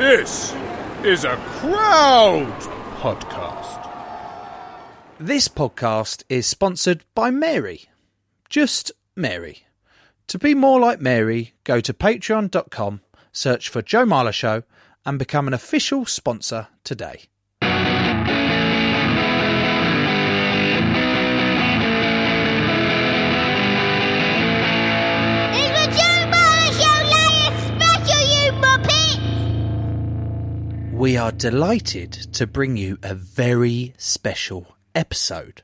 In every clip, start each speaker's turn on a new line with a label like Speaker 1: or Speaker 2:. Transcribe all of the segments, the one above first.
Speaker 1: This is a crowd podcast.
Speaker 2: This podcast is sponsored by Mary. Just Mary. To be more like Mary, go to patreon.com, search for Joe Marler Show, and become an official sponsor today. We are delighted to bring you a very special episode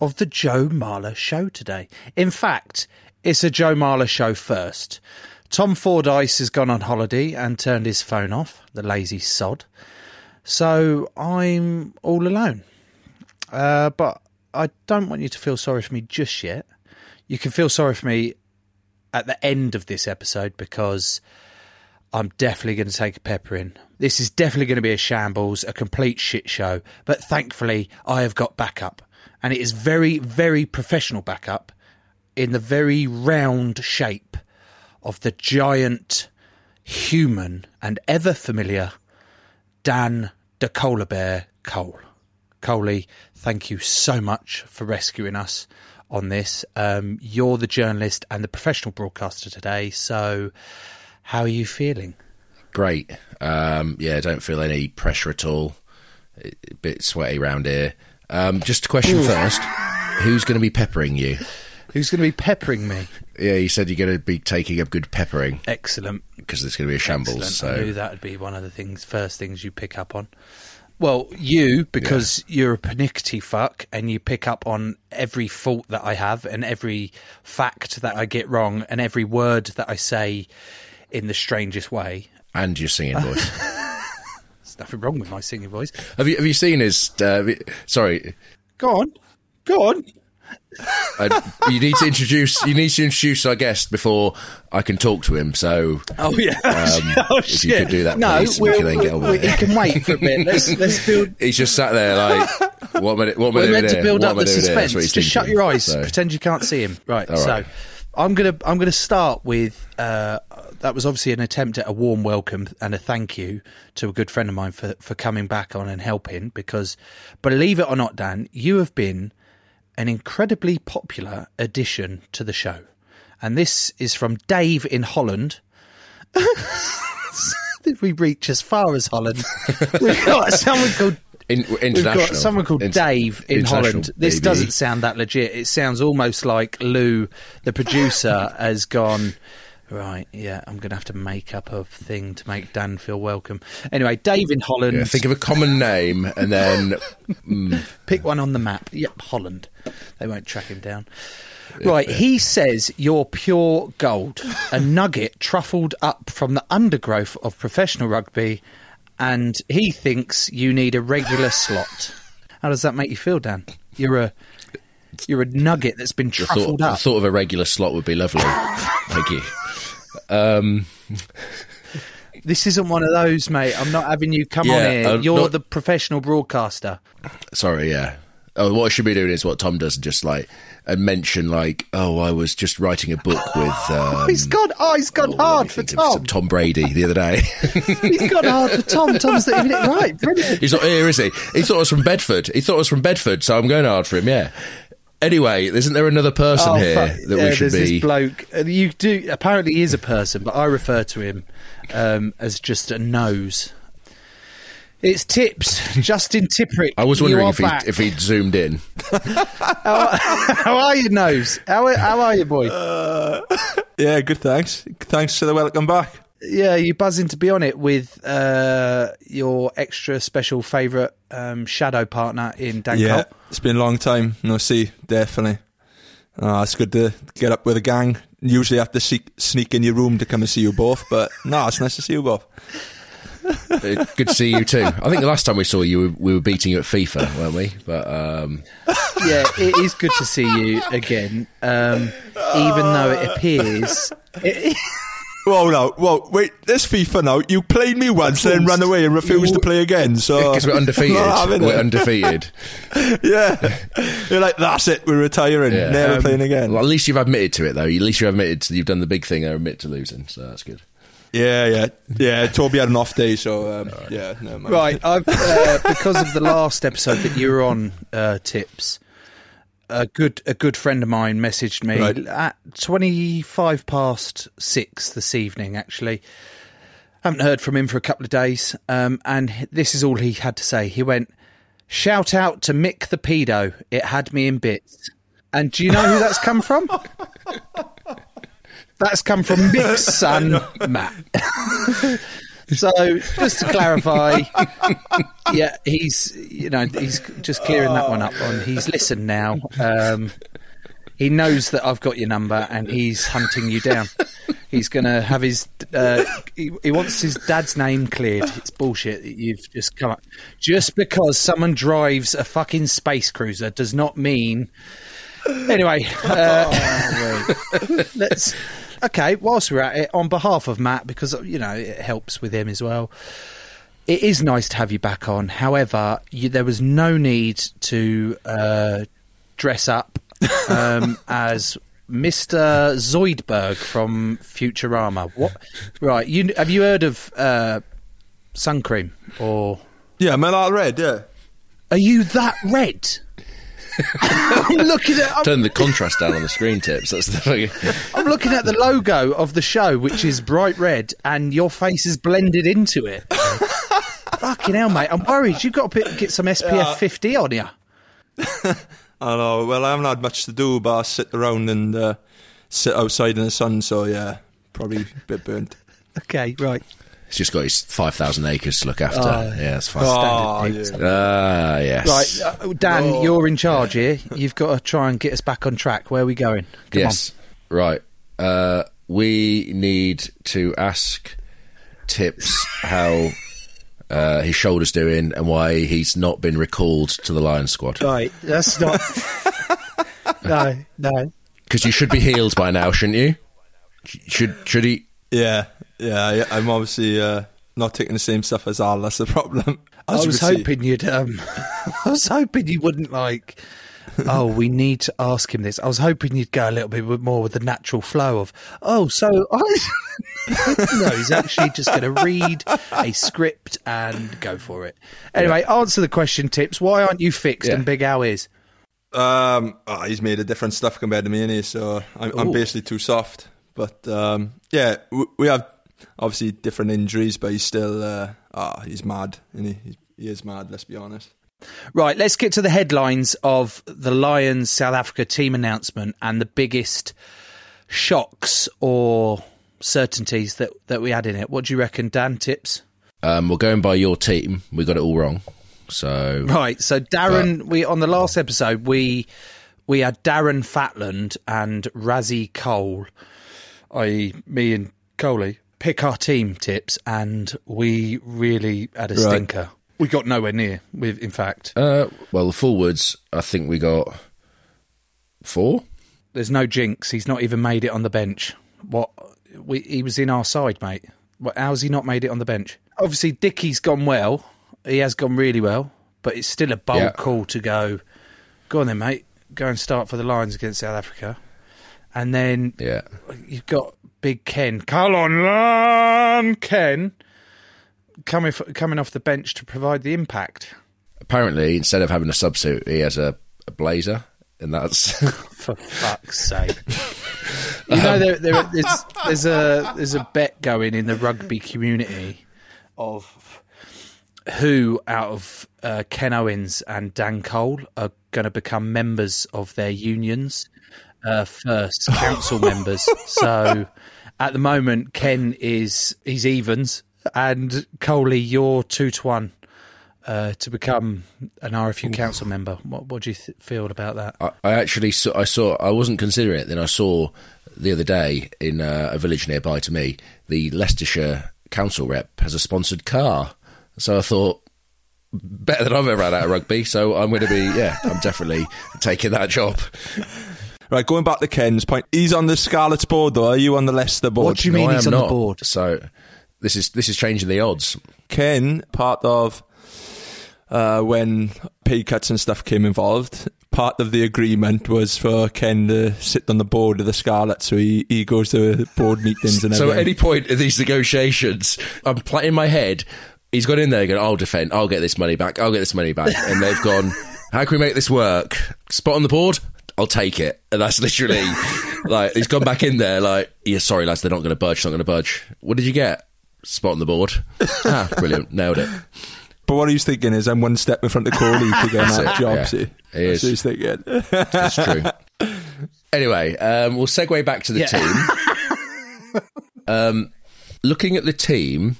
Speaker 2: of the Joe Marler Show today. In fact, it's a Joe Marler Show first. Tom Fordyce has gone on holiday and turned his phone off, the lazy sod. So I'm all alone. Uh, but I don't want you to feel sorry for me just yet. You can feel sorry for me at the end of this episode because I'm definitely going to take a pepper in. This is definitely going to be a shambles, a complete shit show. But thankfully, I have got backup. And it is very, very professional backup in the very round shape of the giant, human, and ever familiar Dan de Cola Bear Cole. Coley, thank you so much for rescuing us on this. Um, you're the journalist and the professional broadcaster today. So, how are you feeling?
Speaker 3: Great. Um, yeah, don't feel any pressure at all. A bit sweaty round here. Um, just a question first. Who's going to be peppering you?
Speaker 2: Who's going to be peppering me?
Speaker 3: Yeah, you said you're going to be taking a good peppering
Speaker 2: Excellent.
Speaker 3: because there's going to be a shambles.
Speaker 2: Excellent. I knew
Speaker 3: So
Speaker 2: that would be one of the things, first things you pick up on. Well, you, because you're a panicky fuck and you pick up on every fault that I have and every fact that I get wrong and every word that I say in the strangest way.
Speaker 3: and your singing voice.
Speaker 2: There's nothing wrong with my singing voice.
Speaker 3: have you have you seen his? Uh, sorry,
Speaker 2: Go on. Go on.
Speaker 3: uh, you need to introduce. You need to introduce our guest before I can talk to him. So
Speaker 2: Oh, yeah.
Speaker 3: Um,
Speaker 2: oh,
Speaker 3: if you could do that,
Speaker 2: no,
Speaker 3: please, we
Speaker 2: we'll,
Speaker 3: can then get on with
Speaker 2: we-. Can wait for a bit. Let's, let's build.
Speaker 3: he's just sat there like, what am I, what am I
Speaker 2: We're
Speaker 3: doing
Speaker 2: meant to build up the
Speaker 3: doing here? That's
Speaker 2: suspense. Just shut your eyes.
Speaker 3: So-
Speaker 2: Pretend you can't see him. Right.
Speaker 3: All
Speaker 2: so
Speaker 3: right.
Speaker 2: I'm gonna I'm gonna start with uh, that was obviously an attempt at a warm welcome and a thank you to a good friend of mine for for coming back on and helping because believe it or not, Dan, you have been an incredibly popular addition to the show, and this is from Dave in Holland. Did we reach as far as Holland? We've got someone called
Speaker 3: In,
Speaker 2: We've got someone called
Speaker 3: Int-
Speaker 2: Dave in Holland. This
Speaker 3: baby.
Speaker 2: doesn't sound that legit. It sounds almost like Lou, the producer, has gone. Right, yeah, I'm going to have to make up a thing to make Dan feel welcome. Anyway, Dave in Holland.
Speaker 3: Yeah, think of a common name and then mm.
Speaker 2: Pick one on the map. Yep, Holland. They won't track him down. Right, he says you're pure gold, a nugget truffled up from the undergrowth of professional rugby, and he thinks you need a regular slot. How does that make you feel, Dan? You're a you're a nugget that's been
Speaker 3: the thought,
Speaker 2: truffled
Speaker 3: the
Speaker 2: up.
Speaker 3: thought of a regular slot would be lovely. Thank you. Um,
Speaker 2: This isn't one of those, mate. I'm not having you come on
Speaker 3: Yeah,
Speaker 2: here.
Speaker 3: uh,
Speaker 2: You're
Speaker 3: not-
Speaker 2: the professional broadcaster.
Speaker 3: Sorry, yeah. Oh, what I should be doing is what Tom does, and just like and mention like, oh, I was just writing a book with. Um,
Speaker 2: he's gone. Oh, he's gone
Speaker 3: oh,
Speaker 2: hard for Tom.
Speaker 3: Tom Brady the other day.
Speaker 2: He's gone hard for Tom. Tom's not even it right. Brilliant.
Speaker 3: He's not here, is he? He thought I was from Bedford. He thought I was from Bedford, so I'm going hard for him. Yeah. Anyway, isn't there another person
Speaker 2: Oh,
Speaker 3: here
Speaker 2: fuck.
Speaker 3: that
Speaker 2: Yeah,
Speaker 3: we should
Speaker 2: there's
Speaker 3: be?
Speaker 2: This bloke. uh, You do apparently he is a person, but I refer to him um, as just a nose. It's Tips, Justin Tipuric.
Speaker 3: I was wondering if he
Speaker 2: back.
Speaker 3: if he'd zoomed in.
Speaker 2: How are you, nose? How are, how are you, boy?
Speaker 4: Yeah, good. Thanks. Thanks for the welcome back.
Speaker 2: yeah, you buzzing to be on it with uh, your extra special favourite um, shadow partner in Dan
Speaker 4: yeah,
Speaker 2: Cole.
Speaker 4: it's been a long time. No see, definitely. Uh, it's good to get up with a gang. Usually have to sneak, sneak in your room to come and see you both, but no, it's nice to see you both.
Speaker 3: Uh, Good to see you too. I think the last time we saw you, we were beating you at FIFA, weren't we? But um,
Speaker 2: Yeah, it is good to see you again. Um, even though it appears.
Speaker 4: Whoa, no, whoa, wait, this FIFA now. You played me once, then ran away and refused to play again. So
Speaker 3: because we're undefeated, we're
Speaker 4: it.
Speaker 3: undefeated.
Speaker 4: yeah, you're like that's it. We're retiring.
Speaker 3: Yeah.
Speaker 4: Never
Speaker 3: Um,
Speaker 4: playing again.
Speaker 3: Well, at least you've admitted to it, though. At least you've admitted to, you've done the big thing I admit to losing, so that's good.
Speaker 4: Yeah, yeah, yeah. Toby had an off day, so um, yeah, no, man.
Speaker 2: Right, I've, uh, because of the last episode that you were on, uh, tips. A good a good friend of mine messaged me
Speaker 4: Right.
Speaker 2: at twenty five past six this evening. Actually, haven't heard from him for a couple of days, um, and this is all he had to say. He went, "Shout out to Mick the pedo. It had me in bits." And do you know who that's come from? That's come from Mick's son, Matt. So, just to clarify, yeah, he's you know he's just clearing that one up. On he's listened now. Um, he knows that I've got your number and he's hunting you down. He's going to have his. Uh, he, he wants his dad's name cleared. It's bullshit that you've just come up. Just because someone drives a fucking space cruiser does not mean. Anyway, uh, let's. Okay, whilst we're at it, on behalf of Matt, because you know it helps with him as well. It is nice to have you back on. However, you, there was no need to uh, dress up um, as Mr. Zoidberg from Futurama. What? Right? You have you heard of uh, sun cream or?
Speaker 4: yeah, that red? Yeah.
Speaker 2: Are you that red? I'm looking at. I'm,
Speaker 3: Turn the contrast down on the screen tips. That's the thing.
Speaker 2: I'm looking at the logo of the show, which is bright red, and your face is blended into it. Fucking hell, mate! I'm worried. You've got to get some SPF 50 on you.
Speaker 4: I know. Well, I haven't had much to do but I sit around and uh, sit outside in the sun. So yeah, probably a bit burnt.
Speaker 2: Okay, right.
Speaker 3: He's just got his 5,000 acres to look after.
Speaker 2: Oh.
Speaker 3: yeah, that's fine.
Speaker 4: Oh,
Speaker 2: Standard
Speaker 4: yeah.
Speaker 3: Ah, yes.
Speaker 2: Right, uh, Dan, you're in charge here. You've got to try and get us back on track. Where are we going? Come
Speaker 3: yes. Right. Uh, we need to ask Tips how uh, his shoulder's doing and why he's not been recalled to the Lion Squad.
Speaker 2: Right, that's not. no, no.
Speaker 3: Because you should be healed by now, shouldn't you? Should should he?
Speaker 4: Yeah, yeah. yeah, I'm obviously uh, not taking the same stuff as Al. That's the problem.
Speaker 2: I
Speaker 4: As you
Speaker 2: was
Speaker 4: can see.
Speaker 2: hoping you'd. Um, I was hoping you wouldn't like. Oh, we need to ask him this. I was hoping you'd go a little bit more with the natural flow of. Oh, so I. no, he's actually just going to read a script and go for it. Anyway, answer the question, tips. Why aren't you fixed
Speaker 3: Yeah.
Speaker 2: and Big Al is?
Speaker 4: Um, oh, he's made a different stuff compared to me, and so I'm, I'm basically too soft. But um, yeah, we, we have obviously different injuries, but he's still uh, ah, he's mad, and he? He- he is mad. Let's be honest.
Speaker 2: Right, let's get to the headlines of the Lions South Africa team announcement and the biggest shocks or certainties that, that we had in it. What do you reckon, Dan? Tips?
Speaker 3: Um, we're going by your team. We got it all wrong. So
Speaker 2: Right. So Darren, we on the last episode we we had Darren Fatland and Razzie Cole, i.e. me and Coley, pick our team tips, and we really had a
Speaker 4: Right.
Speaker 2: stinker. We got nowhere near. With in fact,
Speaker 3: Uh, well, the forwards, I think we got four.
Speaker 2: there's no jinx. He's not even made it on the bench. What? We, he was in our side, mate. What, how's he not made it on the bench? Obviously, Dickie's gone well. He has gone really well, but it's still a bold
Speaker 3: Yeah.
Speaker 2: call to go. Go on then, mate. Go and start for the Lions against South Africa, and then
Speaker 3: Yeah.
Speaker 2: you've got Big Ken. Come on, Ken, coming f- coming off the bench to provide the impact.
Speaker 3: Apparently, instead of having a subsuit, he has a, a blazer, and that's
Speaker 2: For fuck's sake! you know, there, there, there's, there's a there's a bet going in the rugby community of who out of uh, Ken Owens and Dan Cole are going to become members of their unions uh, first, council members. So at the moment, Ken is he's evens, and Coley, you're two to one. Uh, to become an RFU council member, what, what do you th- feel about that?
Speaker 3: I, I actually saw, I saw I wasn't considering it. Then I saw the other day in uh, a village nearby to me, the Leicestershire council rep has a sponsored car. So I thought better than I've ever had out of rugby. So I'm going to be yeah, I'm definitely taking that job.
Speaker 4: Right, going back to Ken's point, he's on the Scarlet's board though. Are you on the Leicester board?
Speaker 2: What do you mean
Speaker 3: No,
Speaker 2: he's
Speaker 3: am
Speaker 2: on the board?
Speaker 3: So this is this is changing the odds.
Speaker 4: Ken, part of uh, when pay cuts and stuff came involved, part of the agreement was for Ken to sit on the board of the Scarlet, so he, he goes to board meetings and
Speaker 3: So at any point in these negotiations, I'm pl- in my head. He's gone in there going, "I'll defend. I'll get this money back. I'll get this money back." And they've gone, "How can we make this work? Spot on the board. I'll take it." And that's literally like he's gone back in there like, "Yeah, sorry lads, they're not going to budge. Not going to budge. What did you get? Spot on the board. ah, brilliant, nailed it.
Speaker 4: but what he's thinking is, I'm one step in front of Coley to get
Speaker 3: That's
Speaker 4: that
Speaker 3: it,
Speaker 4: job.
Speaker 3: yeah.
Speaker 4: See,
Speaker 3: He
Speaker 4: that's
Speaker 3: is.
Speaker 4: what he's thinking.
Speaker 3: That's true." Anyway, um, we'll segue back to the team. um, looking at the team,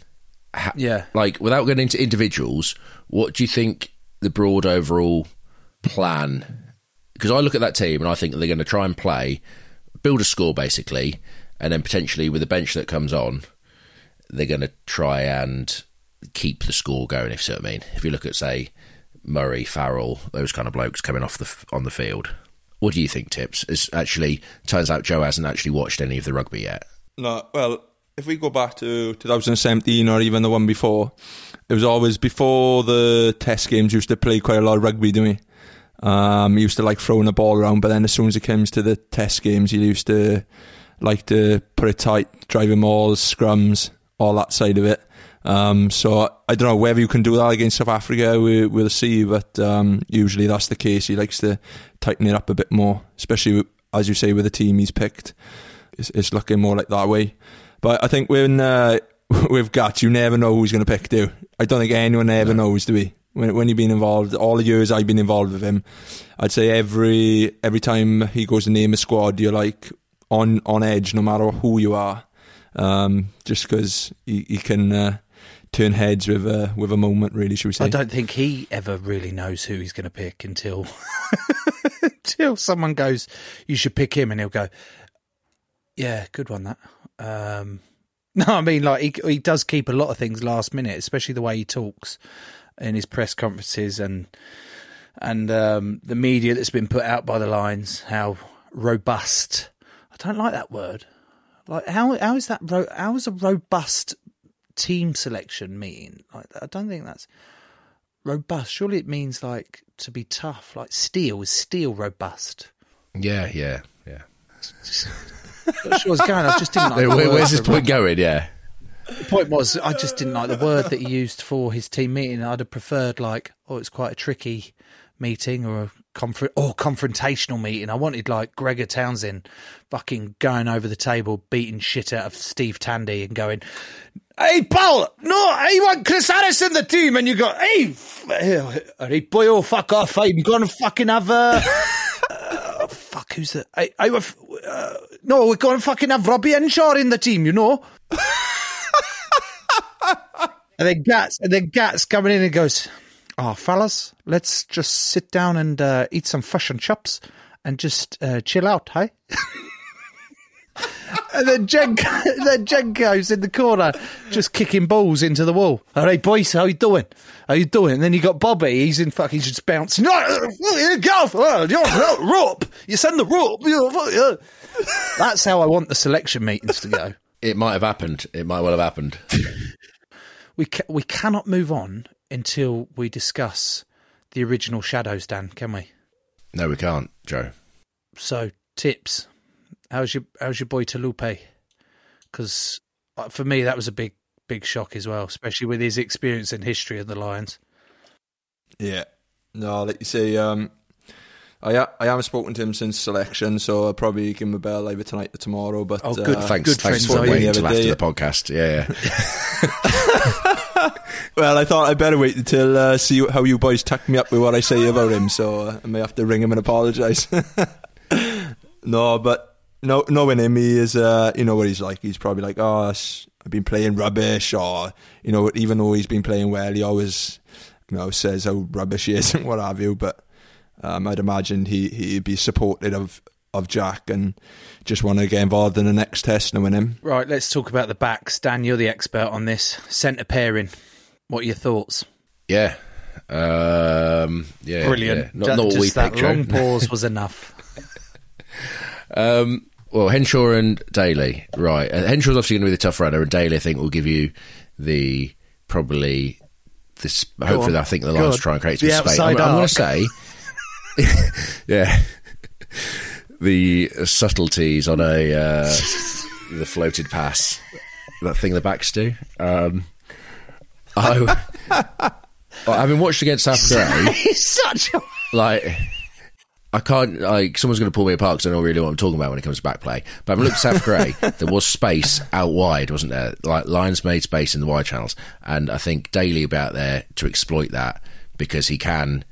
Speaker 2: Yeah.
Speaker 3: like without getting into individuals, what do you think the broad overall plan? Because I look at that team and I think they're going to try and play, build a score basically, and then potentially with the bench that comes on, they're going to try and keep the score going. If you I mean. If you look at say Murray, Farrell, those kind of blokes coming off the on the field. What do you think, Tips? It's actually turns out Joe hasn't actually watched any of the rugby yet.
Speaker 4: No, well, if we go back to 2017 or even the one before, it was always before the test games. Used to play quite a lot of rugby, didn't we? Um, he used to like throwing the ball around, but then as soon as it comes to the test games, he used to like to put it tight, driving mauls, scrums, all that side of it. Um, so I don't know whether you can do that against South Africa. We, we'll see, but um, usually that's the case. He likes to tighten it up a bit more, especially as you say with the team he's picked. It's, it's looking more like that way. But I think when uh, with Gats, you never know who's going to pick. Do I don't think anyone ever knows, do we? When, when you've been involved, all the years I've been involved with him, I'd say every every time he goes to name a squad, you're like on on edge, no matter who you are, um, just because he, he can uh, turn heads with a with a moment. Really, should we say?
Speaker 2: I don't think he ever really knows who he's going to pick until until someone goes, "You should pick him," and he'll go, "Yeah, good one that." Um, no, I mean like he he does keep a lot of things last minute, especially the way he talks in his press conferences and and um, the media that's been put out by the lines. How robust! I don't like that word. Like how how is that? Ro- how is a robust team selection mean? Like I don't think that's robust. Surely it means like to be tough. Like steel is steel robust.
Speaker 3: Yeah, yeah, yeah.
Speaker 2: Not sure what's going. I just didn't like.
Speaker 3: Where,
Speaker 2: the
Speaker 3: where-
Speaker 2: word
Speaker 3: where's this point going? Yeah.
Speaker 2: The point was, I just didn't like the word that he used for his team meeting. I'd have preferred like, oh, it's quite a tricky meeting or a confer- or confrontational meeting. I wanted like Gregor Townsend fucking going over the table, beating shit out of Steve Tandy and going, "Hey, pal, no, I want Chris Harris in the team," and you go, "Hey, f- boy, oh fuck off! I'm gonna fucking have a." uh, fuck, who's the? I, I, uh, no, we're going to fucking have Robbie Henshaw in the team, you know. And then Gats, and then Gats coming in and goes, "Oh, fellas, let's just sit down and uh, eat some fish and chips and just uh, chill out, hey." and then Jen, then Jen goes in the corner, just kicking balls into the wall. All right, boys, how you doing? How you doing? And then you got Bobby. He's in fucking just bouncing. No, you go, you're rope. You send the rope. That's how I want the selection meetings to go.
Speaker 3: It might have happened. It might well have happened.
Speaker 2: We ca- we cannot move on until we discuss the original Shadows, Dan. Can we?
Speaker 3: No, we can't, Joe.
Speaker 2: So tips. How's your how's your boy Taulupe? Because for me that was a big big shock as well, especially with his experience and history of the Lions.
Speaker 4: Yeah. No, like you say, um, I ha- I haven't spoken to him since selection, so I'll probably give him a bell either tonight or tomorrow. But
Speaker 2: Oh, good.
Speaker 4: uh,
Speaker 3: Thanks,
Speaker 2: Good
Speaker 3: thanks for waiting
Speaker 4: The
Speaker 3: until
Speaker 4: other
Speaker 3: after the podcast. Yeah, yeah.
Speaker 4: Well, I thought I'd better wait until uh, see how you boys tuck me up with what I say about him. So uh, I may have to ring him and apologise. no, but no, knowing him, he is. Uh, you know what he's like. He's probably like, oh, I've been playing rubbish, or you know, even though he's been playing well, he always, you know, says how rubbish he is and what have you. But um, I'd imagine he he'd be supportive of of Jack and just want to get involved in the next test knowing him.
Speaker 2: Right, let's talk about the backs. Dan, you're the expert on this. Centre pairing. What are your thoughts?
Speaker 3: Yeah. Um, yeah.
Speaker 2: Brilliant.
Speaker 3: yeah. Not,
Speaker 2: Ju-
Speaker 3: not what we
Speaker 2: just that
Speaker 3: picked,
Speaker 2: long pause was enough.
Speaker 3: Um, well, Henshaw and Daly, right. Uh, Henshaw's obviously going to be the tough runner, and Daly, I think, will give you the probably this. Hopefully,
Speaker 2: on.
Speaker 3: I think the
Speaker 2: Go
Speaker 3: Lions
Speaker 2: on.
Speaker 3: try and create
Speaker 2: The
Speaker 3: some space. I'm, I'm going to say, yeah, the subtleties on a uh, the floated pass, that thing the backs do. Um, I, having watched against South Africa,
Speaker 2: He's such a
Speaker 3: like I can't like someone's going to pull me apart because I don't really know what I'm talking about when it comes to back play. But having looked at South Grey, there was space out wide, wasn't there? Like Lions made space in the wide channels, and I think Daly about there to exploit that because he can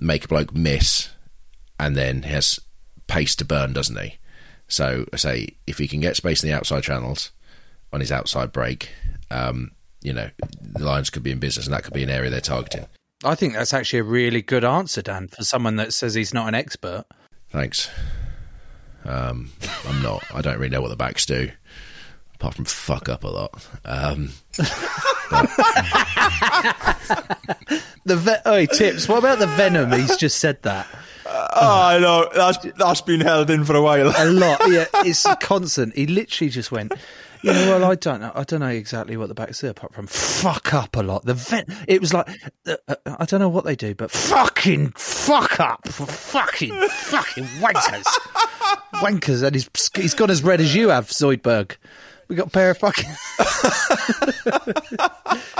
Speaker 3: make a bloke miss, and then he has pace to burn, doesn't he? So I say if he can get space in the outside channels on his outside break, um, you know the Lions could be in business, and that could be an area they're targeting.
Speaker 2: I think that's actually a really good answer, Dan, for someone that says he's not an expert.
Speaker 3: Thanks. Um, I'm not. I don't really know what the backs do, apart from fuck up a lot. Um,
Speaker 2: The ve- oh, tips. What about the venom? He's just said that
Speaker 4: Oh, I know that's that's been held in for a while.
Speaker 2: a lot. Yeah, it's constant. He literally just went. You know, well, I don't know. I don't know exactly what the backs do apart from fuck up a lot. The vet. It was like uh, uh, I don't know what they do, but fucking fuck up, fucking fucking wankers, wankers, and he's he's gone as red as you have, Zoidberg. We got a pair of fucking.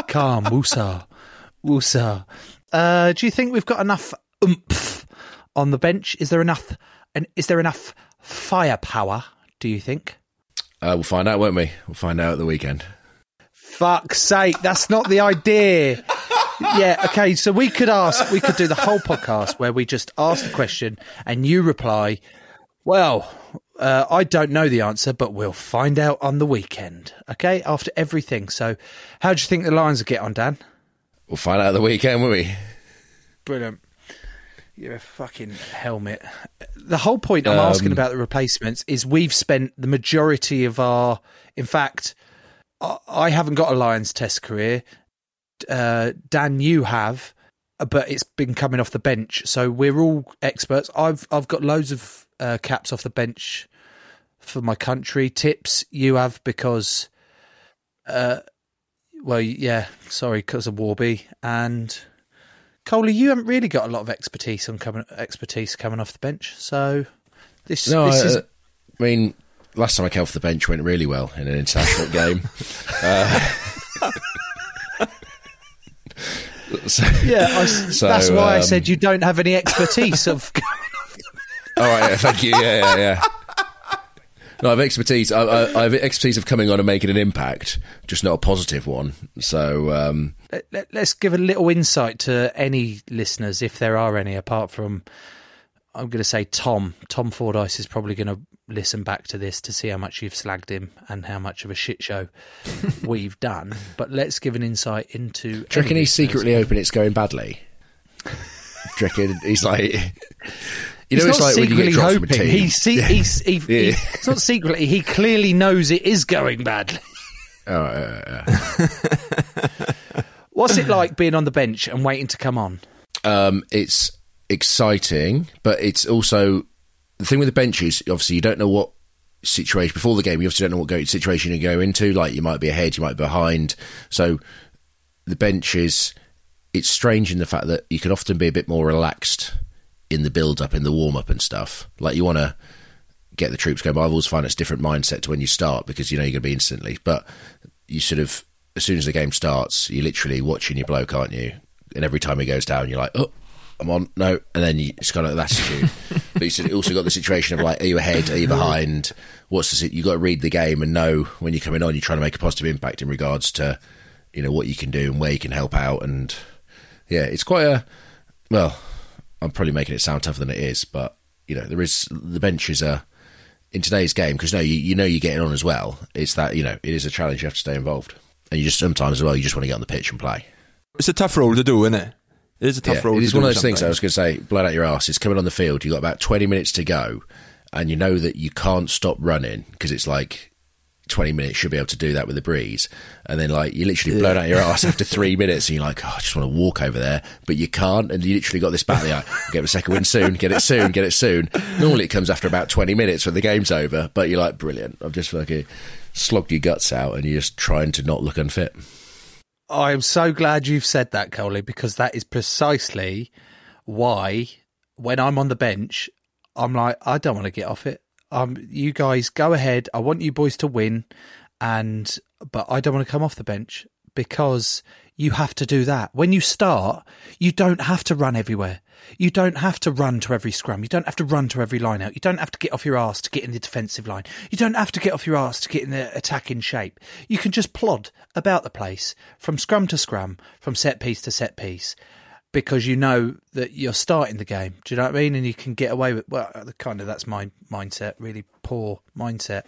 Speaker 2: Calm, Musa, Musa. Uh, do you think we've got enough oomph on the bench? Is there enough? And is there enough firepower? Do you think?
Speaker 3: uh, we'll find out, won't we? We'll find out at the weekend.
Speaker 2: Fuck's sake, that's not the idea. Yeah, okay, so we could ask, we could do the whole podcast where we just ask the question and you reply, well, uh, I don't know the answer, but we'll find out on the weekend, okay, after everything. So, how do you think the Lions will get on, Dan?
Speaker 3: We'll find out the weekend, won't we?
Speaker 2: Brilliant. You're a fucking helmet. The whole point I'm asking about the replacements is we've spent the majority of our, in fact, I- I haven't got a Lions Test career. Uh, Dan, you have, but it's been coming off the bench, so we're all experts. I've I've got loads of uh, caps off the bench for my country. Tips you have because, uh, well, yeah, sorry, because of Warby and. Coley, you haven't really got a lot of expertise on coming expertise coming off the bench, so this
Speaker 3: No,
Speaker 2: this
Speaker 3: I,
Speaker 2: is
Speaker 3: uh, I mean, last time I came off the bench went really well in an international game. Uh, so,
Speaker 2: yeah. I
Speaker 3: So,
Speaker 2: that's why I
Speaker 3: um,
Speaker 2: said you don't have any expertise of.
Speaker 3: All right, yeah, thank you. Yeah, yeah, yeah. No, I have expertise. I, I, I have expertise of coming on and making an impact, just not a positive one. So, um,
Speaker 2: let, us give a little insight to any listeners, if there are any, apart from I'm going to say Tom. Tom Fordyce is probably going to listen back to this to see how much you've slagged him and how much of a shit show we've done. But let's give an insight into.
Speaker 3: do you reckon he's secretly hoping it's going badly? Do he's like, you know,
Speaker 2: He's
Speaker 3: it's
Speaker 2: not
Speaker 3: like when you
Speaker 2: secretly
Speaker 3: get dropped from a
Speaker 2: hoping.
Speaker 3: team.
Speaker 2: He's, se- he's, he, he- it's not secretly. He clearly knows it is going badly.
Speaker 3: Oh, yeah, yeah.
Speaker 2: What's it like being on the bench and waiting to come on?
Speaker 3: um, it's exciting, but it's also the thing with the bench is obviously you don't know what situation before the game. You obviously don't know what go, situation you go into. Like you might be ahead, you might be behind. So the bench is it's strange in the fact that you can often be a bit more relaxed in the build up, in the warm up and stuff. Like you want to get the troops going. But I've always found it's a different mindset to when you start because you know you're going to be instantly. But you sort of as soon as the game starts, you're literally watching your bloke, aren't you? And every time he goes down, you're like, oh. I'm on, no, and then you, it's kind of that attitude. but you sort of also got the situation of like, are you ahead? Are you behind? What's the? You got to read the game and know when you're coming on. You're trying to make a positive impact in regards to, you know, what you can do and where you can help out. And yeah, it's quite a well. I'm probably making it sound tougher than it is, but you know, there is the benches are in today's game because no, you, you know you're getting on as well. It's that you know it is a challenge. You have to stay involved, and you just sometimes as well. You just want to get on the pitch and play.
Speaker 4: It's a tough role to do, isn't it? It is a tough
Speaker 3: Yeah,
Speaker 4: role.
Speaker 3: It is
Speaker 4: to
Speaker 3: is
Speaker 4: do
Speaker 3: one of those things. I was going to say, blood out your ass. It's coming on the field. You have got about 20 minutes to go, and you know that you can't stop running because it's like 20 minutes. Should be able to do that with a breeze, and then like you're literally blown out your ass after three minutes, and you're like, oh, I just want to walk over there, but you can't, and you literally got this battle. Like, get the second win soon, get it soon, get it soon. Normally it comes after about 20 minutes when the game's over, but you're like, brilliant. I've just fucking slogged your guts out, and you're just trying to not look unfit.
Speaker 2: I am so glad you've said that, Coley, because that is precisely why when I'm on the bench, I'm like, I don't want to get off it. Um, you guys go ahead. I want you boys to win, and but I don't want to come off the bench because you have to do that. When you start, you don't have to run everywhere. You don't have to run to every scrum. You don't have to run to every line out. You don't have to get off your arse to get in the defensive line. You don't have to get off your arse to get in the attacking shape. You can just plod about the place from scrum to scrum, from set piece to set piece, because you know that you're starting the game. Do you know what I mean? And you can get away with well, the kind of that's my mindset. Really poor mindset.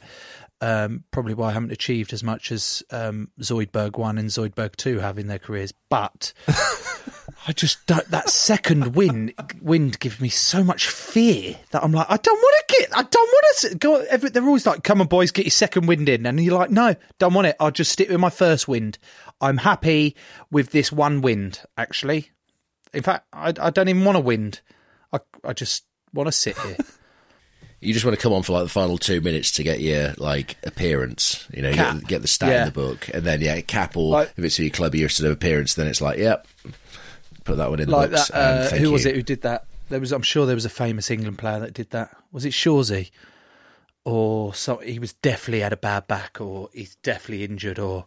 Speaker 2: Um, probably why I haven't achieved as much as um, Zoidberg one and Zoidberg two have in their careers. But I just don't. That second wind wind gives me so much fear that I'm like, I don't want to get. I don't want to go. Every, they're always like, "Come on, boys, get your second wind in," and you're like, "No, don't want it. I'll just stick with my first wind. I'm happy with this one wind. Actually, in fact, I, I don't even want to wind. I I just want to sit here.
Speaker 3: You just want to come on for like the final two minutes to get your like appearance, you know, get, get the stat
Speaker 2: Yeah.
Speaker 3: in the book, and then yeah, cap or
Speaker 2: Like-
Speaker 3: if it's for your club year sort of appearance, then it's like, yep, put that one in the
Speaker 2: like
Speaker 3: books.
Speaker 2: that.
Speaker 3: and
Speaker 2: Uh,
Speaker 3: thank
Speaker 2: who was it who did that? There was. I'm sure there was a famous England player that did that. Was it Shawsey? Or so he was definitely had a bad back, or he's definitely injured, or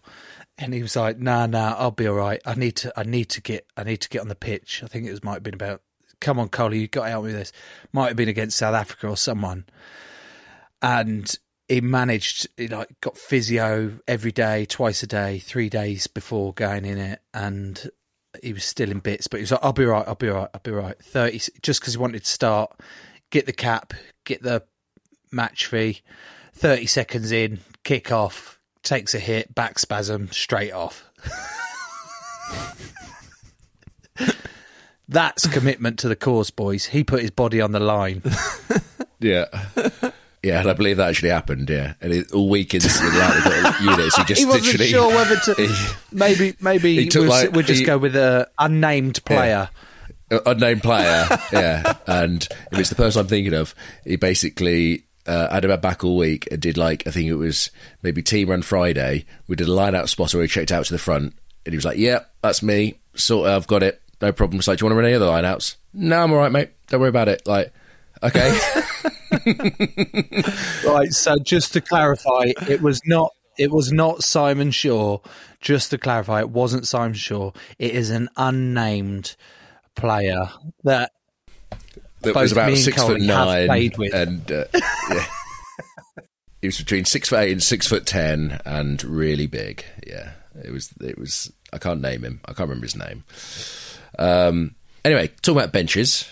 Speaker 2: and he was like, "Nah, nah, I'll be all right. I need to, I need to get, I need to get on the pitch." I think it was might have been about, "Come on, Coley, you got to help me with this." Might have been against South Africa or someone, and he managed. He like got physio every day, twice a day, three days before going in it, and he was still in bits, but he was like, "I'll be right. I'll be right. I'll be right." Thirty, just because he wanted to start, get the cap, get the match fee. Thirty seconds in, kick off, takes a hit, back spasm, straight off. That's commitment to the cause, boys. He put his body on the line.
Speaker 3: Yeah. Yeah, and I believe that actually happened. Yeah, and it, all week in the units, he just
Speaker 2: he wasn't
Speaker 3: literally
Speaker 2: sure whether to.
Speaker 3: he-
Speaker 2: maybe, maybe we'll,
Speaker 3: like,
Speaker 2: we'll just
Speaker 3: he-
Speaker 2: go with a unnamed player.
Speaker 3: Uh, unnamed player, yeah. And if it's the person I'm thinking of, he basically uh, had him at back all week and did like I think it was maybe team run Friday. We did a line out spot where he checked out to the front, and he was like, "Yeah, that's me. Sort of, I've got it. No problem." It's like, "Do you want to run any other line outs?" No, I'm all right, mate. Don't worry about it. Like, okay,
Speaker 2: Right. So just to clarify, it was not. It was not Simon Shaw. Just to clarify, it wasn't Simon Shaw. It is an unnamed player that
Speaker 3: that
Speaker 2: Both
Speaker 3: was about
Speaker 2: me and
Speaker 3: six foot
Speaker 2: Colin have
Speaker 3: nine,
Speaker 2: played with.
Speaker 3: and uh, yeah. he was between six foot eight and six foot ten, and really big. Yeah, it was. It was. I can't name him. I can't remember his name. Um. Anyway, talking about benches,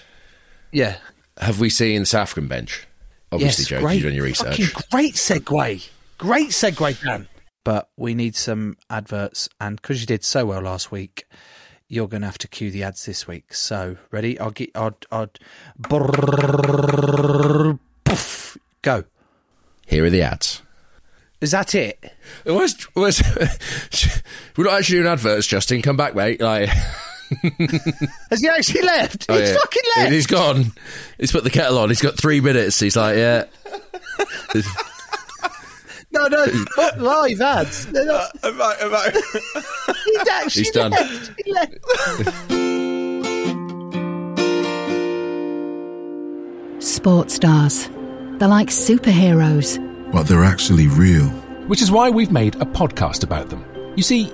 Speaker 2: yeah.
Speaker 3: have we seen the South African bench? Obviously,
Speaker 2: yes,
Speaker 3: Joe, 'cause
Speaker 2: great.
Speaker 3: you've done your research.
Speaker 2: Fucking great segue. Great segue, Dan. But we need some adverts, and because you did so well last week, you're going to have to cue the ads this week. So, ready? I'll get. I'll. I'll brrrr, poof, go.
Speaker 3: Here are the ads.
Speaker 2: Is that it?
Speaker 3: It was. was we're not actually doing adverts, Justin. Come back, mate. Like,
Speaker 2: Has he actually left?
Speaker 3: oh,
Speaker 2: He's
Speaker 3: yeah.
Speaker 2: fucking left.
Speaker 3: He's gone. He's put the kettle on. He's got three minutes. He's like, yeah.
Speaker 2: No, no, not live ads. They're not.
Speaker 4: Uh, am I- am I-
Speaker 2: He's actually
Speaker 3: He's done.
Speaker 2: left. He left.
Speaker 5: Sports stars. They're like superheroes.
Speaker 6: but they're actually real.
Speaker 7: Which is why we've made a podcast about them. You see,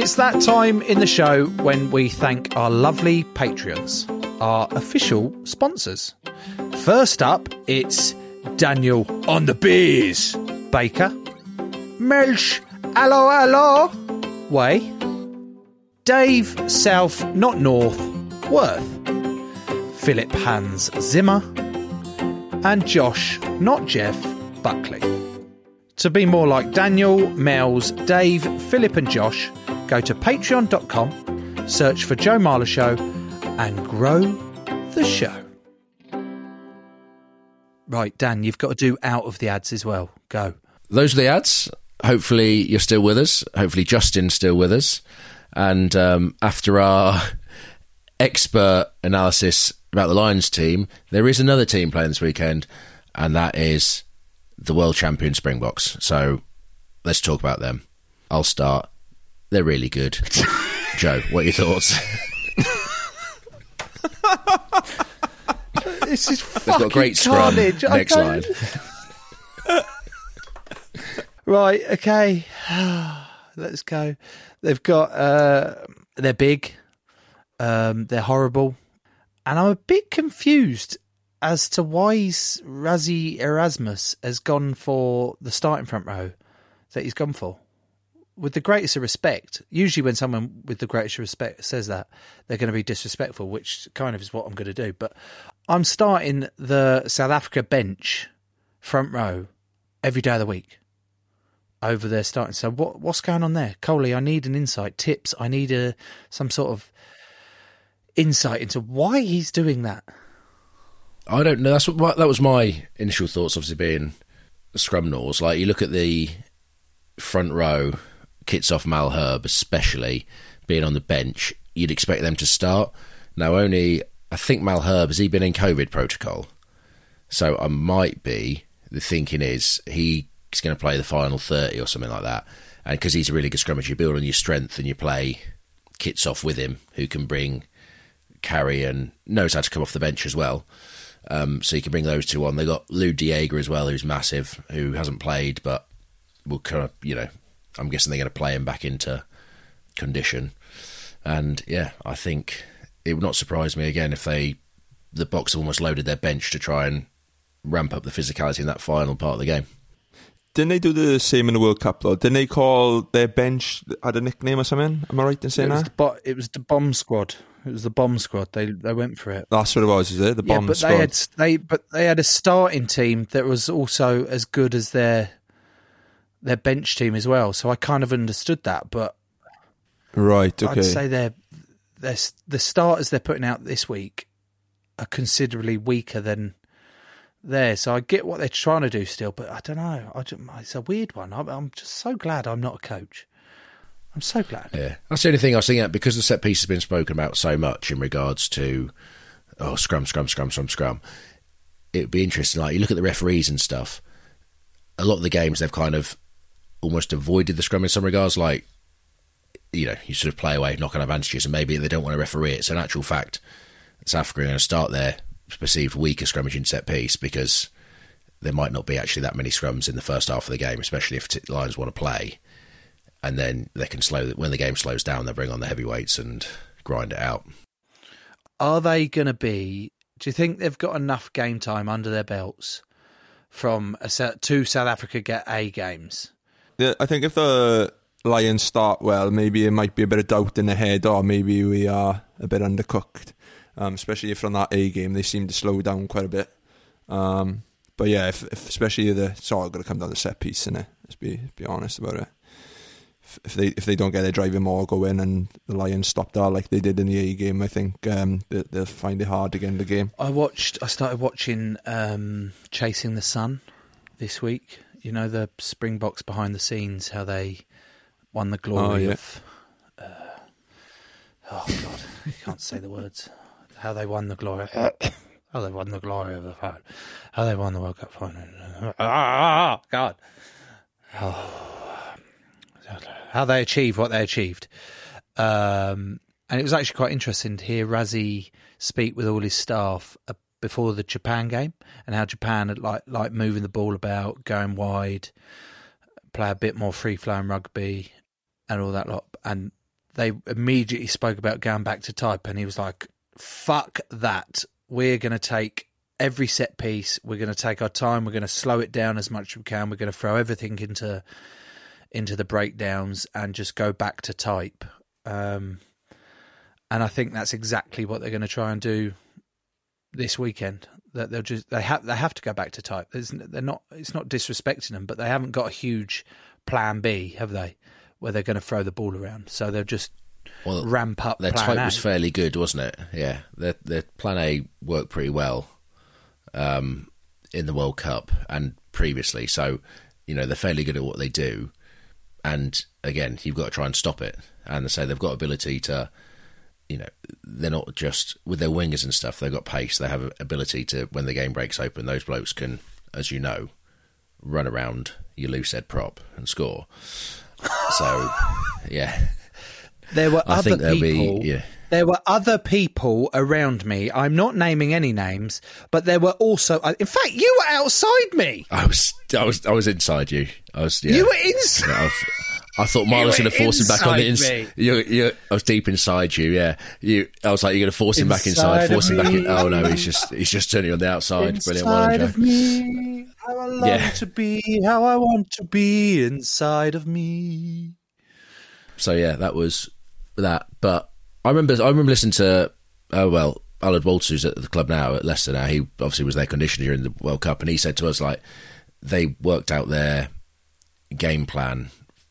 Speaker 2: It's that time in the show when we thank our lovely Patreons, our official sponsors. First up, it's Daniel on the beers, Baker, Melch, hello, hello, Way, Dave South, not North, Worth, Philip Hans Zimmer, and Josh, not Jeff, Buckley. To be more like Daniel, Mel's, Dave, Philip, and Josh, go to patreon.com, search for Joe Marler Show, and grow the show. Right, Dan, you've got to do out of the ads as well. Go.
Speaker 3: Those are the ads. Hopefully, you're still with us. Hopefully, Justin's still with us. And um, after our expert analysis about the Lions team, there is another team playing this weekend, and that is the world champion Springboks. So let's talk about them. I'll start. They're really good. Joe, what are your thoughts?
Speaker 2: This is
Speaker 3: They've got great scrum.
Speaker 2: carnage. I
Speaker 3: Next line.
Speaker 2: can't- Right, okay. Let's go. They've got uh they're big. Um they're horrible. And I'm a bit confused as to why Rassie Erasmus has gone for the starting front row that he's gone for. With the greatest of respect, usually when someone with the greatest respect says that, they're going to be disrespectful, which kind of is what I'm going to do. But I'm starting the South Africa bench front row every day of the week over there starting. So what what's going on there, Coley? I need an insight, tips. I need a some sort of insight into why he's doing that.
Speaker 3: I don't know. That's what that was my initial thoughts. Obviously, being scrum nose. Like you look at the front row, kits off Malherbe, especially being on the bench, you'd expect them to start. Now, only I think Malherbe has he been in COVID protocol, so I might be. The thinking is he's going to play the final thirty or something like that, and because he's a really good scrummer, you build on your strength and you play Kitshoff with him who can bring carry and knows how to come off the bench as well. Um, so you can bring those two on. They got Lood de Jager as well, who's massive, who hasn't played, but will kind of, you know, I'm guessing they're going to play him back into condition. And yeah, I think it would not surprise me again if they, the Boks almost loaded their bench to try and ramp up the physicality in that final part of the game.
Speaker 4: Didn't they do the same in the World Cup though? Didn't they call their bench had a nickname or something? Am I right in
Speaker 2: It
Speaker 4: saying
Speaker 2: was,
Speaker 4: that?
Speaker 2: the bo- it was the bomb squad. It was the bomb squad. They they went for it.
Speaker 4: That's what it was, is it? The bomb
Speaker 2: yeah, but
Speaker 4: squad.
Speaker 2: they had they but they had a starting team that was also as good as their their bench team as well. So I kind of understood that, but
Speaker 4: right, okay.
Speaker 2: I'd say they're, they're the starters they're putting out this week are considerably weaker than there. So I get what they're trying to do still, but I don't know. I just, it's a weird one. I'm, I'm just so glad I'm not a coach. I'm so glad.
Speaker 3: Yeah, that's the only thing I was thinking at because the set piece has been spoken about so much in regards to oh scrum, scrum, scrum, scrum, scrum. It would be interesting. Like you look at the referees and stuff. A lot of the games they've kind of almost avoided the scrum in some regards. Like you know, you sort of play away, knock on advantages, and maybe they don't want to referee it. So in actual fact, South Africa are going to start their perceived weaker scrummaging set piece because there might not be actually that many scrums in the first half of the game, especially if t- Lions want to play and then they can slow when the game slows down. They bring on the heavyweights and grind it out.
Speaker 2: Are they going to be? Do you think they've got enough game time under their belts from a, two South Africa get A games?
Speaker 4: Yeah, I think if the Lions start well, maybe it might be a bit of doubt in the head, or maybe we are a bit undercooked. Um, especially from that A game, they seem to slow down quite a bit. Um, but yeah, if, if especially the it's all going to come down to set piece, innit? Let's be be honest about it. If, they if they don't get their driving more go in and the Lions stop that like they did in the A game, I think um, they, they'll find it hard to in the game.
Speaker 2: I watched. I started watching um, Chasing the Sun this week. You know the Springboks behind the scenes, how they won the glory
Speaker 4: Oh, yeah.
Speaker 2: of. Uh, oh God, I can't say the words. How they won the glory. How they won the glory of the final. How they won the World Cup final. Ah, God. Oh. How they achieved what they achieved. Um, and it was actually quite interesting to hear Rassie speak with all his staff before the Japan game and how Japan had like like moving the ball about, going wide, play a bit more free flowing rugby, and all that lot. And they immediately spoke about going back to type, and he was like, "Fuck that! We're going to take." Every set piece, we're going to take our time. We're going to slow it down as much as we can. We're going to throw everything into into the breakdowns and just go back to type. Um, and I think that's exactly what they're going to try and do this weekend. That they'll just they have they have to go back to type. There's, they're not. It's not disrespecting them, but they haven't got a huge plan B, have they? Where they're going to throw the ball around. So they'll just
Speaker 3: Well,
Speaker 2: ramp up.
Speaker 3: Their type was fairly good, wasn't it? Yeah, their their plan A worked pretty well um, in the World Cup and previously. So you know they're fairly good at what they do. And again, you've got to try and stop it. And they say they've got ability to, you know, they're not just with their wingers and stuff. They've got pace. They have ability to when the game breaks open. Those blokes can, as you know, run around your loose head prop and score. So, yeah.
Speaker 2: There were
Speaker 3: I
Speaker 2: other people.
Speaker 3: be yeah.
Speaker 2: There were other people around me. I'm not naming any names, but there were also. uh, In fact, you were outside me.
Speaker 3: I was, I was, I was inside you. I was. Yeah.
Speaker 2: You were inside.
Speaker 3: Yeah, I, thought Marlon was
Speaker 2: were
Speaker 3: going to force him back on the
Speaker 2: inside
Speaker 3: inside. You, you, I was deep inside you. Yeah, you. I was like, you're going to force him back
Speaker 2: Inside
Speaker 3: inside,
Speaker 2: of
Speaker 3: force him back in. Oh no, he's just, he's just turning on the outside. Brilliant, well done,
Speaker 2: of me, how I long
Speaker 3: Yeah.
Speaker 2: to be, how I want to be inside of me.
Speaker 3: So yeah, that was that. But I remember, I remember listening to, oh well, Aled Walters, who's at the club now at Leicester now. He obviously was their conditioner during the World Cup, and he said to us like they worked out their game plan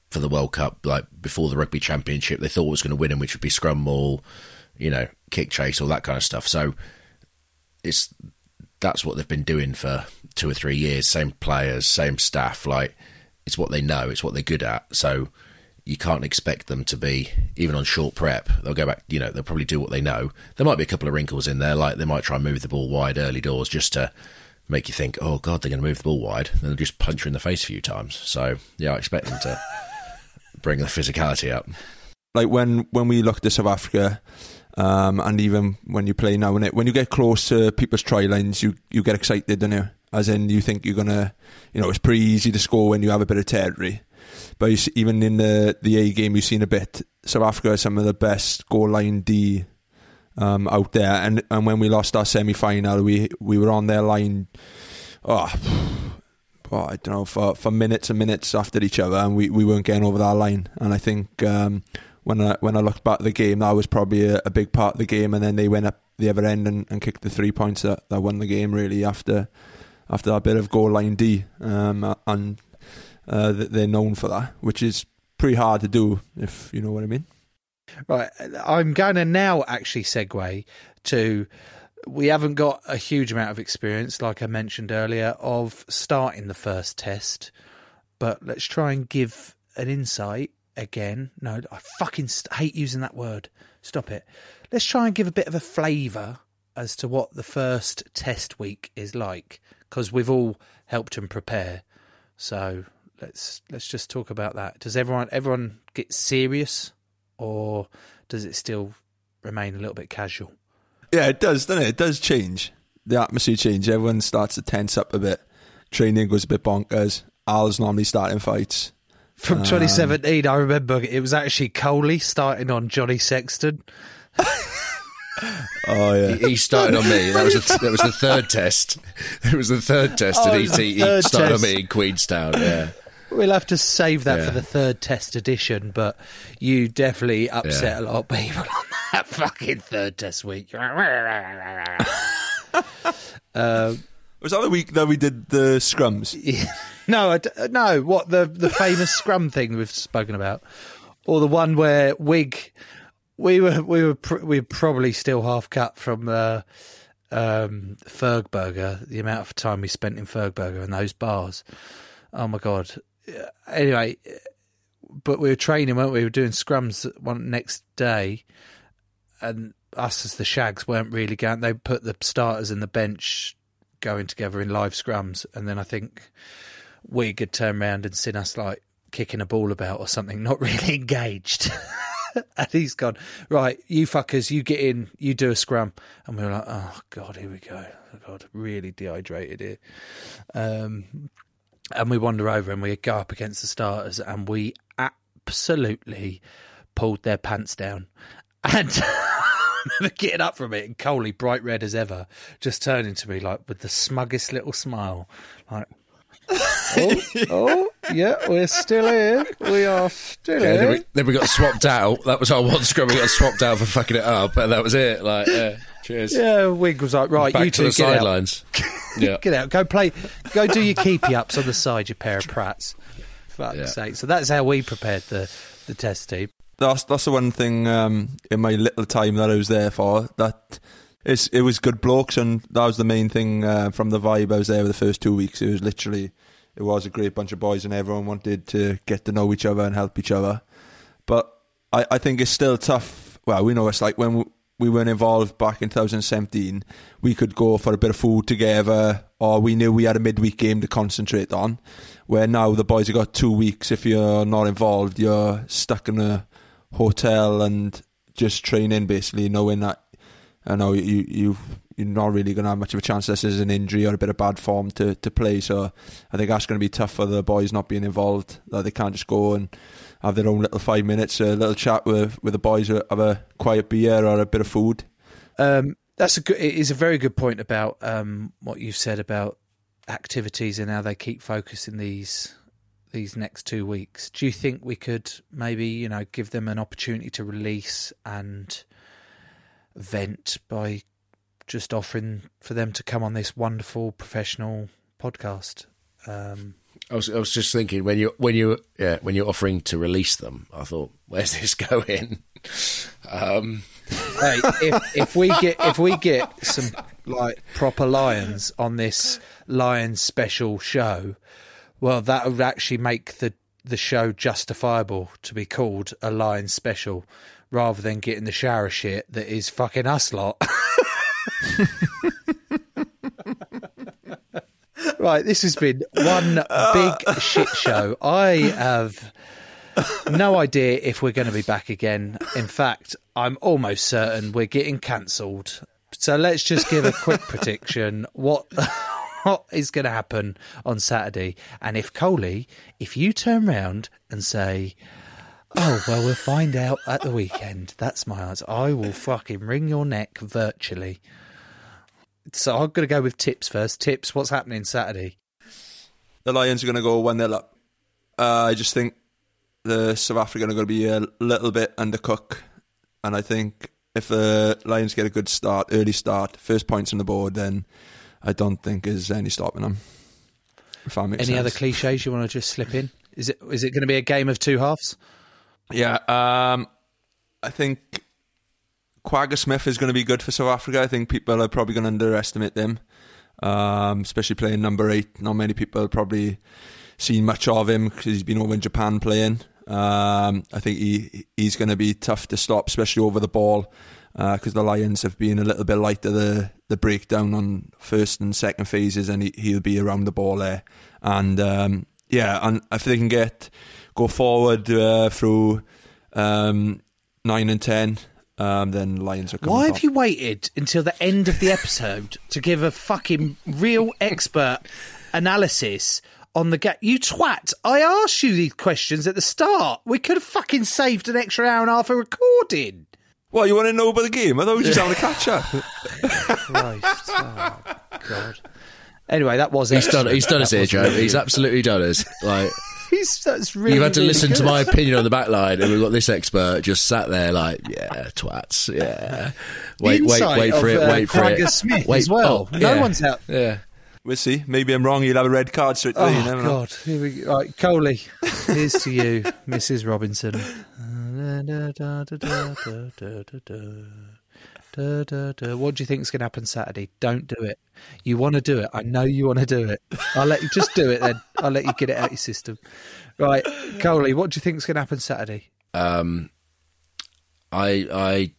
Speaker 3: for the World Cup like before the Rugby Championship. They thought was going to win, them, which would be scrum maul, you know, kick chase, all that kind of stuff. So it's that's what they've been doing for two or three years. Same players, same staff. Like it's what they know. It's what they're good at. So you can't expect them to be even on short prep. They'll go back. You know, they'll probably do what they know. There might be a couple of wrinkles in there. Like they might try and move the ball wide early doors just to make you think, oh god, they're going to move the ball wide. Then they'll just punch you in the face a few times. So yeah, I expect them to bring the physicality up.
Speaker 4: like when when we looked at South Africa, um, and even when you play now, when it when you get close to people's try lines, you you get excited, don't you? As in, you think you're gonna, you know, it's pretty easy to score when you have a bit of territory. But see, even in the the A game, you've seen a bit. South Africa are some of the best goal line D um, out there, and and when we lost our semi final, we we were on their line. Oh, well, I don't know for for minutes and minutes after each other, and we, we weren't getting over that line. And I think um, when I when I looked back at the game, that was probably a, a big part of the game. And then they went up the other end and, and kicked the three points that, that won the game. Really after after that bit of goal line D, um, and uh, they're known for that, which is pretty hard to do if you know what I mean.
Speaker 2: Right, I'm going to now actually segue to. We haven't got a huge amount of experience, like I mentioned earlier, of starting the first test, but let's try and give an insight again. No, I fucking hate using that word. Stop it. Let's try and give a bit of a flavour as to what the first test week is like, because we've all helped and prepare. So let's let's just talk about that. Does everyone everyone get serious, or does it still remain a little bit casual?
Speaker 4: Yeah, it does, doesn't it? It does change. The atmosphere changes. Everyone starts to tense up a bit. Training goes a bit bonkers. Al's normally starting fights.
Speaker 2: From
Speaker 4: Um,
Speaker 2: 2017, I remember it was actually Coley starting on Johnny Sexton.
Speaker 4: Oh yeah.
Speaker 3: He, he started on me. That was the, that was the third test. It was the third test,
Speaker 2: Oh,
Speaker 3: and
Speaker 2: it
Speaker 3: he, he started
Speaker 2: test.
Speaker 3: on me in Queenstown. Yeah,
Speaker 2: We'll have to save that
Speaker 3: Yeah.
Speaker 2: for the third test edition, but you definitely upset a lot of people on that fucking third test week. um,
Speaker 4: Was that the week that we did the scrums?
Speaker 2: no, I d- no. What the the famous scrum thing we've spoken about, or the one where Wig, we were we were pr- we were probably still half cut from uh, um, Fergburger. The amount of time we spent in Fergburger and those bars. Oh my god. Anyway, but we were training, weren't we? We were doing scrums one next day, and us as the shags weren't really going. They put the starters and the bench going together in live scrums, and then I think we could turn around and seen us like kicking a ball about or something, not really engaged. and he's gone, right, you fuckers, you get in, you do a scrum. And we were like, oh, God, here we go. Oh, God, really dehydrated here. Um, and we wander over and we go up against the starters and we absolutely pulled their pants down. And remember getting up from it and Coley, bright red as ever, just turning to me like with the smuggest little smile, like, oh, oh, yeah, we're still here. We are still
Speaker 3: yeah. Then we, then we got swapped out. That was our one scrum. We got swapped out for fucking it up, and that was it. Like, yeah, cheers.
Speaker 2: Yeah, Wig was like, right,
Speaker 3: Back
Speaker 2: you
Speaker 3: to
Speaker 2: two
Speaker 3: the
Speaker 2: get out.
Speaker 3: sidelines. Yeah.
Speaker 2: Get out. Go play. Go do your keepy ups on the side, you pair of prats. Fuck's
Speaker 4: Yeah.
Speaker 2: sake. So that's how we prepared the, the test team.
Speaker 4: That's that's the one thing um, in my little time that I was there for. That it's, it was good blokes, and that was the main thing uh, from the vibe I was there for the first two weeks. It was literally, it was a great bunch of boys, and everyone wanted to get to know each other and help each other. But I, I think it's still tough. Well, we know it's like when we, we weren't involved back in 2017, we could go for a bit of food together, or we knew we had a midweek game to concentrate on. Where now the boys have got two weeks. If you're not involved, you're stuck in a hotel and just training, basically, knowing that I know you you you're not really going to have much of a chance. This is an injury or a bit of bad form to to play. So I think that's going to be tough for the boys not being involved. That they can't just go and have their own little five minutes, a little chat with with the boys, have a quiet beer or a bit of food.
Speaker 2: Um, that's a good. It is a very good point about um, what you've said about activities and how they keep focusing these these next two weeks. Do you think we could maybe you know give them an opportunity to release and vent by just offering for them to come on this wonderful professional podcast? Um,
Speaker 3: I was, I was just thinking when you when you yeah when you're offering to release them, I thought, where's this going? Um,
Speaker 2: hey, if if we get if we get some like proper lions on this lions special show, well, that would actually make the the show justifiable to be called a lions special, rather than getting the shower shit that is fucking us lot. right, this has been one big shit show. I have no idea if we're going to be back again. In fact, I'm almost certain we're getting cancelled. So let's just give a quick prediction. What what is going to happen on Saturday? And if Coley, if you turn round and say, "Oh well, we'll find out at the weekend," that's my answer. I will fucking wring your neck virtually. So I'm going to go with tips first. Tips. What's happening Saturday?
Speaker 4: The Lions are going to go one 0 up. Uh, I just think the South African are going to be a little bit undercooked, and I think if the Lions get a good start, early start, first points on the board, then I don't think there's any stopping them. If that makes
Speaker 2: Any
Speaker 4: sense.
Speaker 2: other cliches you want to just slip in? Is it is it going to be a game of two halves?
Speaker 4: Yeah, um, I think Kwagga Smith is going to be good for South Africa. I think people are probably going to underestimate them, um, especially playing number eight. Not many people have probably seen much of him because he's been over in Japan playing. Um, I think he he's going to be tough to stop, especially over the ball, because the Lions have been a little bit lighter the the breakdown on first and second phases, and he, he'll be around the ball there. And um, yeah, and if they can get go forward uh, through um, nine and ten, um, then Lions are coming.
Speaker 2: Why
Speaker 4: top.
Speaker 2: have you waited until the end of the episode to give a fucking real expert analysis on the game. You twat! I asked you these questions at the start. We could have fucking saved an extra hour and a half of recording.
Speaker 4: What, you want to know about the game? I thought we were just having a catch up.
Speaker 2: Christ, oh, God. Anyway, that was
Speaker 3: He's
Speaker 2: extra.
Speaker 3: done. He's done us
Speaker 2: That
Speaker 3: here, Joe. He's absolutely done us. Like
Speaker 2: He's that's really.
Speaker 3: you've had to
Speaker 2: really
Speaker 3: listen to my opinion on the back line, and we've got this expert just sat there like, yeah, twats, yeah. Wait, wait, wait for
Speaker 2: of,
Speaker 3: it.
Speaker 2: uh,
Speaker 3: Wait for
Speaker 2: Gregor
Speaker 3: it.
Speaker 2: Smith
Speaker 3: wait,
Speaker 2: as well.
Speaker 3: oh,
Speaker 2: no
Speaker 3: yeah.
Speaker 2: one's out.
Speaker 3: Yeah.
Speaker 4: We'll see. Maybe I'm wrong. You'll have a red card straight away.
Speaker 2: Oh
Speaker 4: you never know.
Speaker 2: God! Here we go. Right, Coley, here's to you, Mrs. Robinson. What do you think is going to happen Saturday? Don't do it. You want to do it. I know you want to do it. I'll let you just do it then. I'll let you get it out of your system. Right, Coley, what do you think is going to happen Saturday?
Speaker 3: Um, I, I,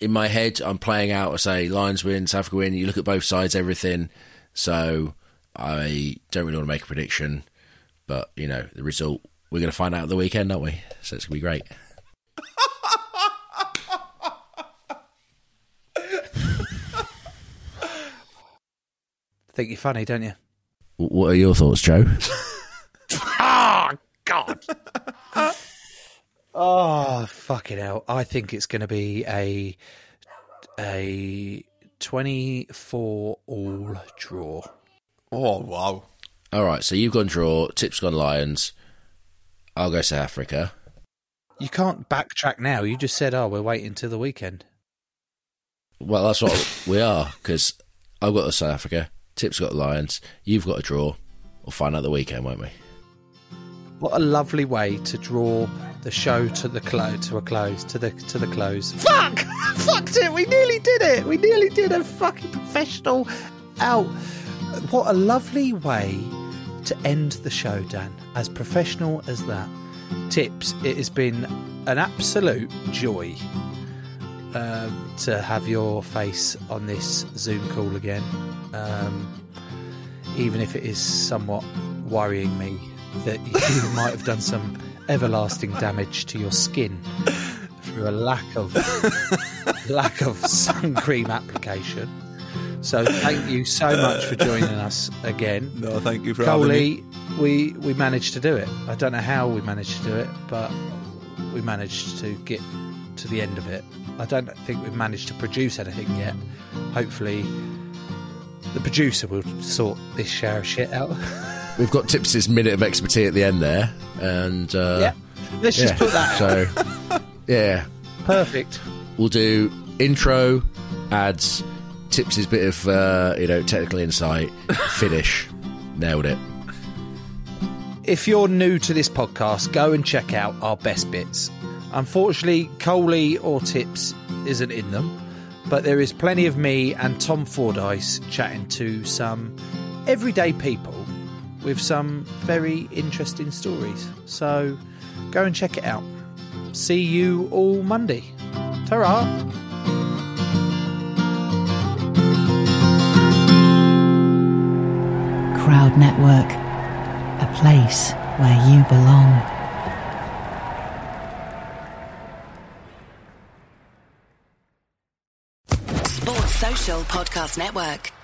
Speaker 3: in my head, I'm playing out. I say Lions win, South Africa win. You look at both sides, everything. So I don't really want to make a prediction, but you know the result we're going to find out the weekend, aren't we? So it's going to be great.
Speaker 2: Think you're funny, don't you?
Speaker 3: What are your thoughts, Joe?
Speaker 2: Oh God! oh fucking hell! I think it's going to be a a twenty-four all draw.
Speaker 4: Oh wow!
Speaker 3: All right, so you've gone draw. Tip's gone Lions. I'll go South Africa.
Speaker 2: You can't backtrack now. You just said, "Oh, we're waiting till the weekend."
Speaker 3: Well, that's what we are because I've got the South Africa. Tip's got the Lions. You've got a draw. We'll find out the weekend, won't we?
Speaker 2: What a lovely way to draw the show to the close, to a close, to the to the close. Fuck! Fucked it! We nearly did it. We nearly did a fucking professional out. What a lovely way to end the show, Dan. As professional as that. Tips. It has been an absolute joy um, to have your face on this Zoom call again. Um, even if it is somewhat worrying me that you might have done some everlasting damage to your skin through a lack of lack of sun cream application. So thank you so much for joining us again.
Speaker 4: No, thank you for having
Speaker 2: Coley, we we managed to do it. I don't know how we managed to do it, but we managed to get to the end of it. I don't think we've managed to produce anything yet. Hopefully, the producer will sort this shower shit out.
Speaker 3: We've got Tips's minute of expertise at the end there, and uh,
Speaker 2: Yeah. Let's just put that
Speaker 3: So, yeah,
Speaker 2: Perfect.
Speaker 3: we'll do intro, ads, Tips's bit of uh, you know technical insight, finish. Nailed it.
Speaker 2: If you're new to this podcast, go and check out our best bits. Unfortunately, Coley or Tips isn't in them, but there is plenty of me and Tom Fordyce chatting to some everyday people with some very interesting stories. So go and check it out. See you all Monday. Ta
Speaker 5: Crowd Network, a place where you belong.
Speaker 8: Podcast Network.